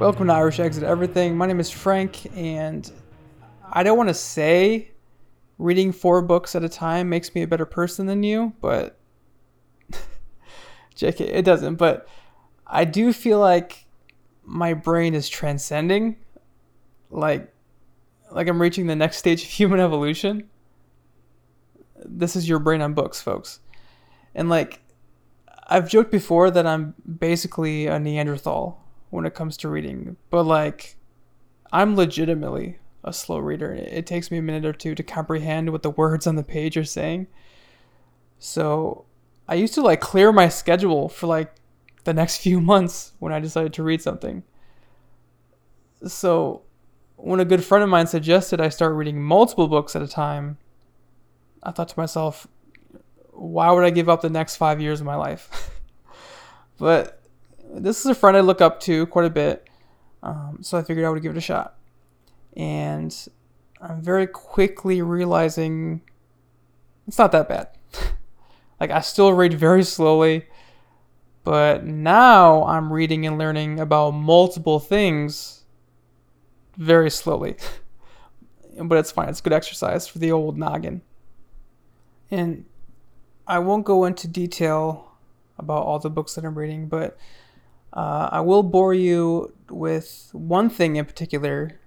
Welcome to Irish Exit Everything. My name is Frank, and I don't want to say reading four books at a time makes me a better person than you, but JK, it doesn't. But I do feel like my brain is transcending, like, like I'm reaching the next stage of human evolution. This is your brain on books, folks, and like, I've joked before that I'm basically a Neanderthal when it comes to reading, but like, I'm legitimately a slow reader. It takes me a minute or two to comprehend what the words on the page are saying. So I used to like clear my schedule for like the next few months when I decided to read something. So when a good friend of mine suggested I start reading multiple books at a time, I thought to myself, why would I give up the next five years of my life? but this is a friend I look up to quite a bit, um, so I figured I would give it a shot and I'm very quickly realizing it's not that bad. like I still read very slowly, but now I'm reading and learning about multiple things very slowly. but it's fine. It's good exercise for the old noggin. And I won't go into detail about all the books that I'm reading, but uh, I will bore you with one thing in particular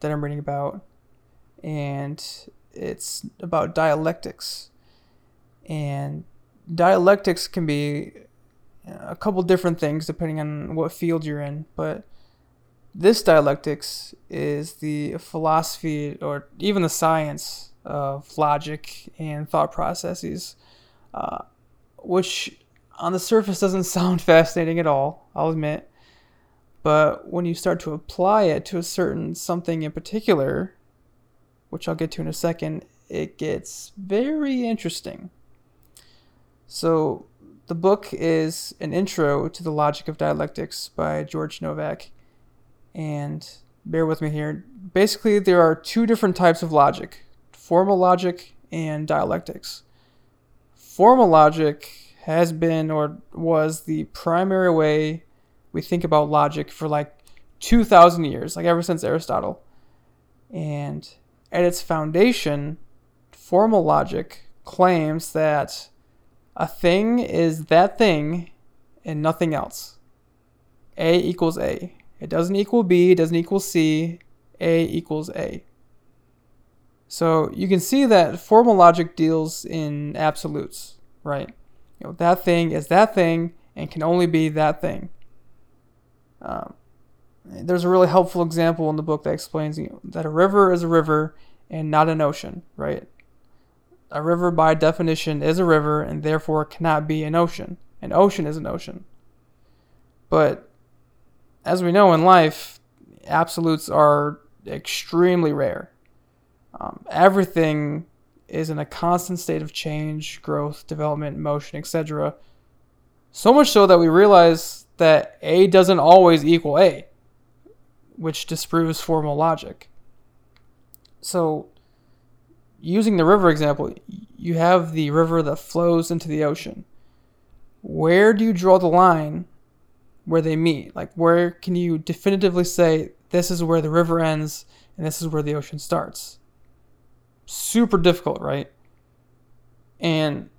that I'm reading about, and it's about dialectics. And dialectics can be a couple different things depending on what field you're in, but this dialectics is the philosophy or even the science of logic and thought processes, uh, which on the surface doesn't sound fascinating at all, I'll admit. But when you start to apply it to a certain something in particular, which I'll get to in a second, it gets very interesting. So, the book is an intro to the logic of dialectics by George Novack. And bear with me here. Basically, there are two different types of logic formal logic and dialectics. Formal logic has been or was the primary way we think about logic for like 2,000 years, like ever since Aristotle. And at its foundation, formal logic claims that a thing is that thing and nothing else. A equals A. It doesn't equal B, it doesn't equal C. A equals A. So you can see that formal logic deals in absolutes, right? You know, that thing is that thing and can only be that thing. Um, there's a really helpful example in the book that explains you know, that a river is a river and not an ocean, right? A river, by definition, is a river and therefore cannot be an ocean. An ocean is an ocean. But as we know in life, absolutes are extremely rare. Um, everything is in a constant state of change, growth, development, motion, etc. So much so that we realize that A doesn't always equal A, which disproves formal logic. So, using the river example, you have the river that flows into the ocean. Where do you draw the line where they meet? Like, where can you definitively say this is where the river ends and this is where the ocean starts? Super difficult, right? And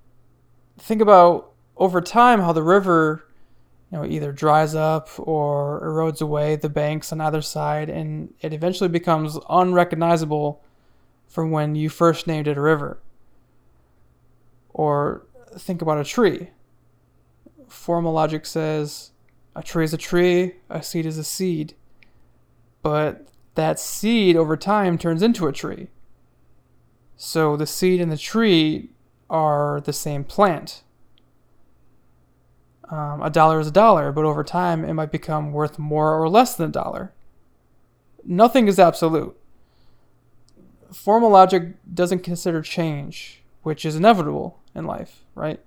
think about over time how the river you know, either dries up or erodes away the banks on either side, and it eventually becomes unrecognizable from when you first named it a river. Or think about a tree. Formal logic says a tree is a tree, a seed is a seed, but that seed over time turns into a tree. So the seed and the tree are the same plant um, a dollar is a dollar, but over time it might become worth more or less than a dollar. Nothing is absolute. Formal logic doesn't consider change, which is inevitable in life, right?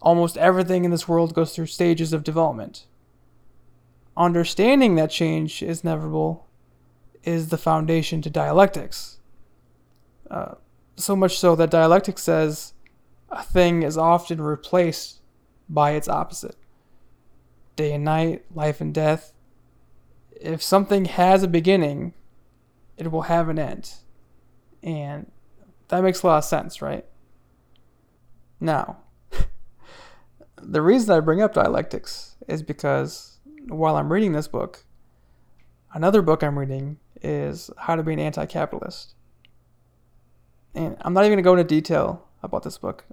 Almost everything in this world goes through stages of development. Understanding that change is inevitable is the foundation to dialectics. Uh, so much so that dialectic says a thing is often replaced by its opposite. Day and night, life and death. if something has a beginning, it will have an end. And that makes a lot of sense, right? Now, the reason I bring up dialectics is because while I'm reading this book, another book I'm reading is How to Be an Anti Capitalist. And I'm not even to go into detail about this book.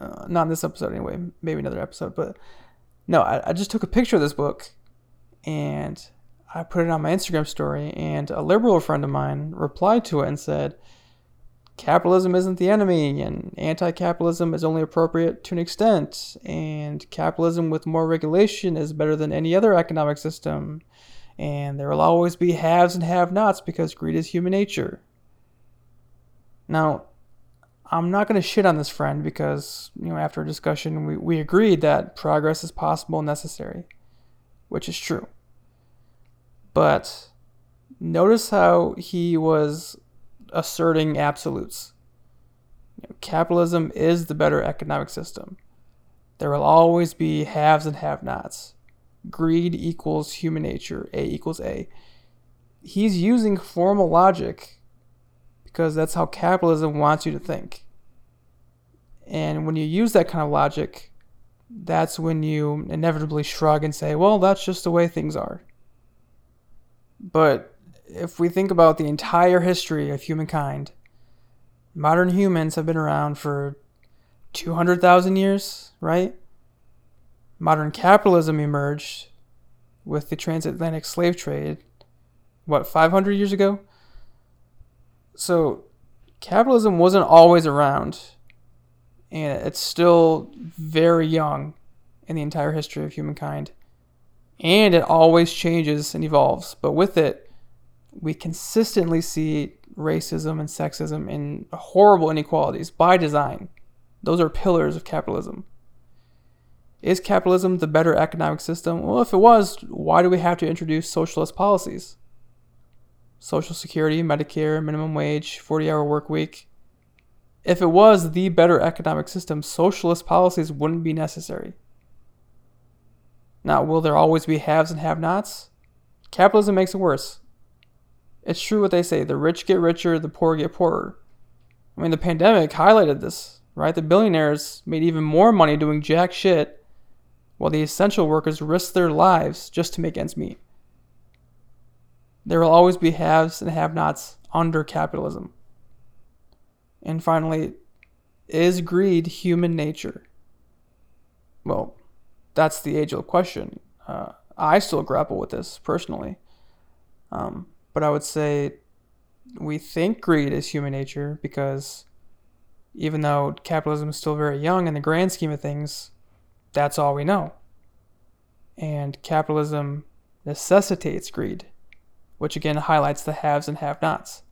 Uh, not in this episode, anyway. Maybe another episode. But no, I, I just took a picture of this book and I put it on my Instagram story. And a liberal friend of mine replied to it and said, capitalism isn't the enemy and anti-capitalism is only appropriate to an extent and capitalism with more regulation is better than any other economic system and there will always be haves and have-nots because greed is human nature now i'm not going to shit on this friend because you know after a discussion we, we agreed that progress is possible and necessary which is true but notice how he was asserting absolutes. You know, capitalism is the better economic system. There will always be haves and have nots. Greed equals human nature, A equals A. He's using formal logic because that's how capitalism wants you to think. And when you use that kind of logic, that's when you inevitably shrug and say, well, that's just the way things are. But if we think about the entire history of humankind, modern humans have been around for 200,000 years, right? Modern capitalism emerged with the transatlantic slave trade, what, 500 years ago? So, capitalism wasn't always around, and it's still very young in the entire history of humankind. And it always changes and evolves, but with it, we consistently see racism and sexism and horrible inequalities by design. Those are pillars of capitalism. Is capitalism the better economic system? Well, if it was, why do we have to introduce socialist policies? Social Security, Medicare, minimum wage, 40 hour work week. If it was the better economic system, socialist policies wouldn't be necessary. Now, will there always be haves and have nots? Capitalism makes it worse. It's true what they say the rich get richer, the poor get poorer. I mean, the pandemic highlighted this, right? The billionaires made even more money doing jack shit, while the essential workers risked their lives just to make ends meet. There will always be haves and have nots under capitalism. And finally, is greed human nature? Well, that's the age old question. Uh, I still grapple with this personally. Um, but I would say we think greed is human nature because even though capitalism is still very young in the grand scheme of things, that's all we know. And capitalism necessitates greed, which again highlights the haves and have nots.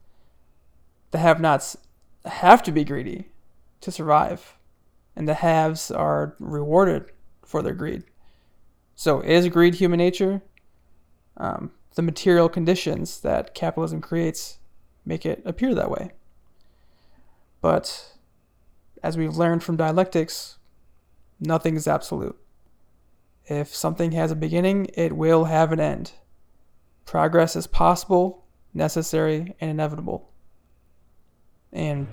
The have nots have to be greedy to survive, and the haves are rewarded for their greed. So, is greed human nature? Um, the material conditions that capitalism creates make it appear that way. But as we've learned from dialectics, nothing is absolute. If something has a beginning, it will have an end. Progress is possible, necessary, and inevitable. And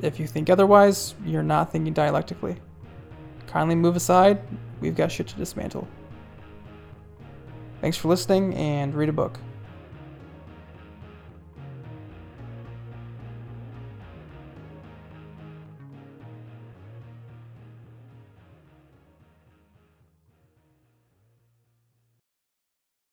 if you think otherwise, you're not thinking dialectically. Kindly move aside, we've got shit to dismantle. Thanks for listening and read a book.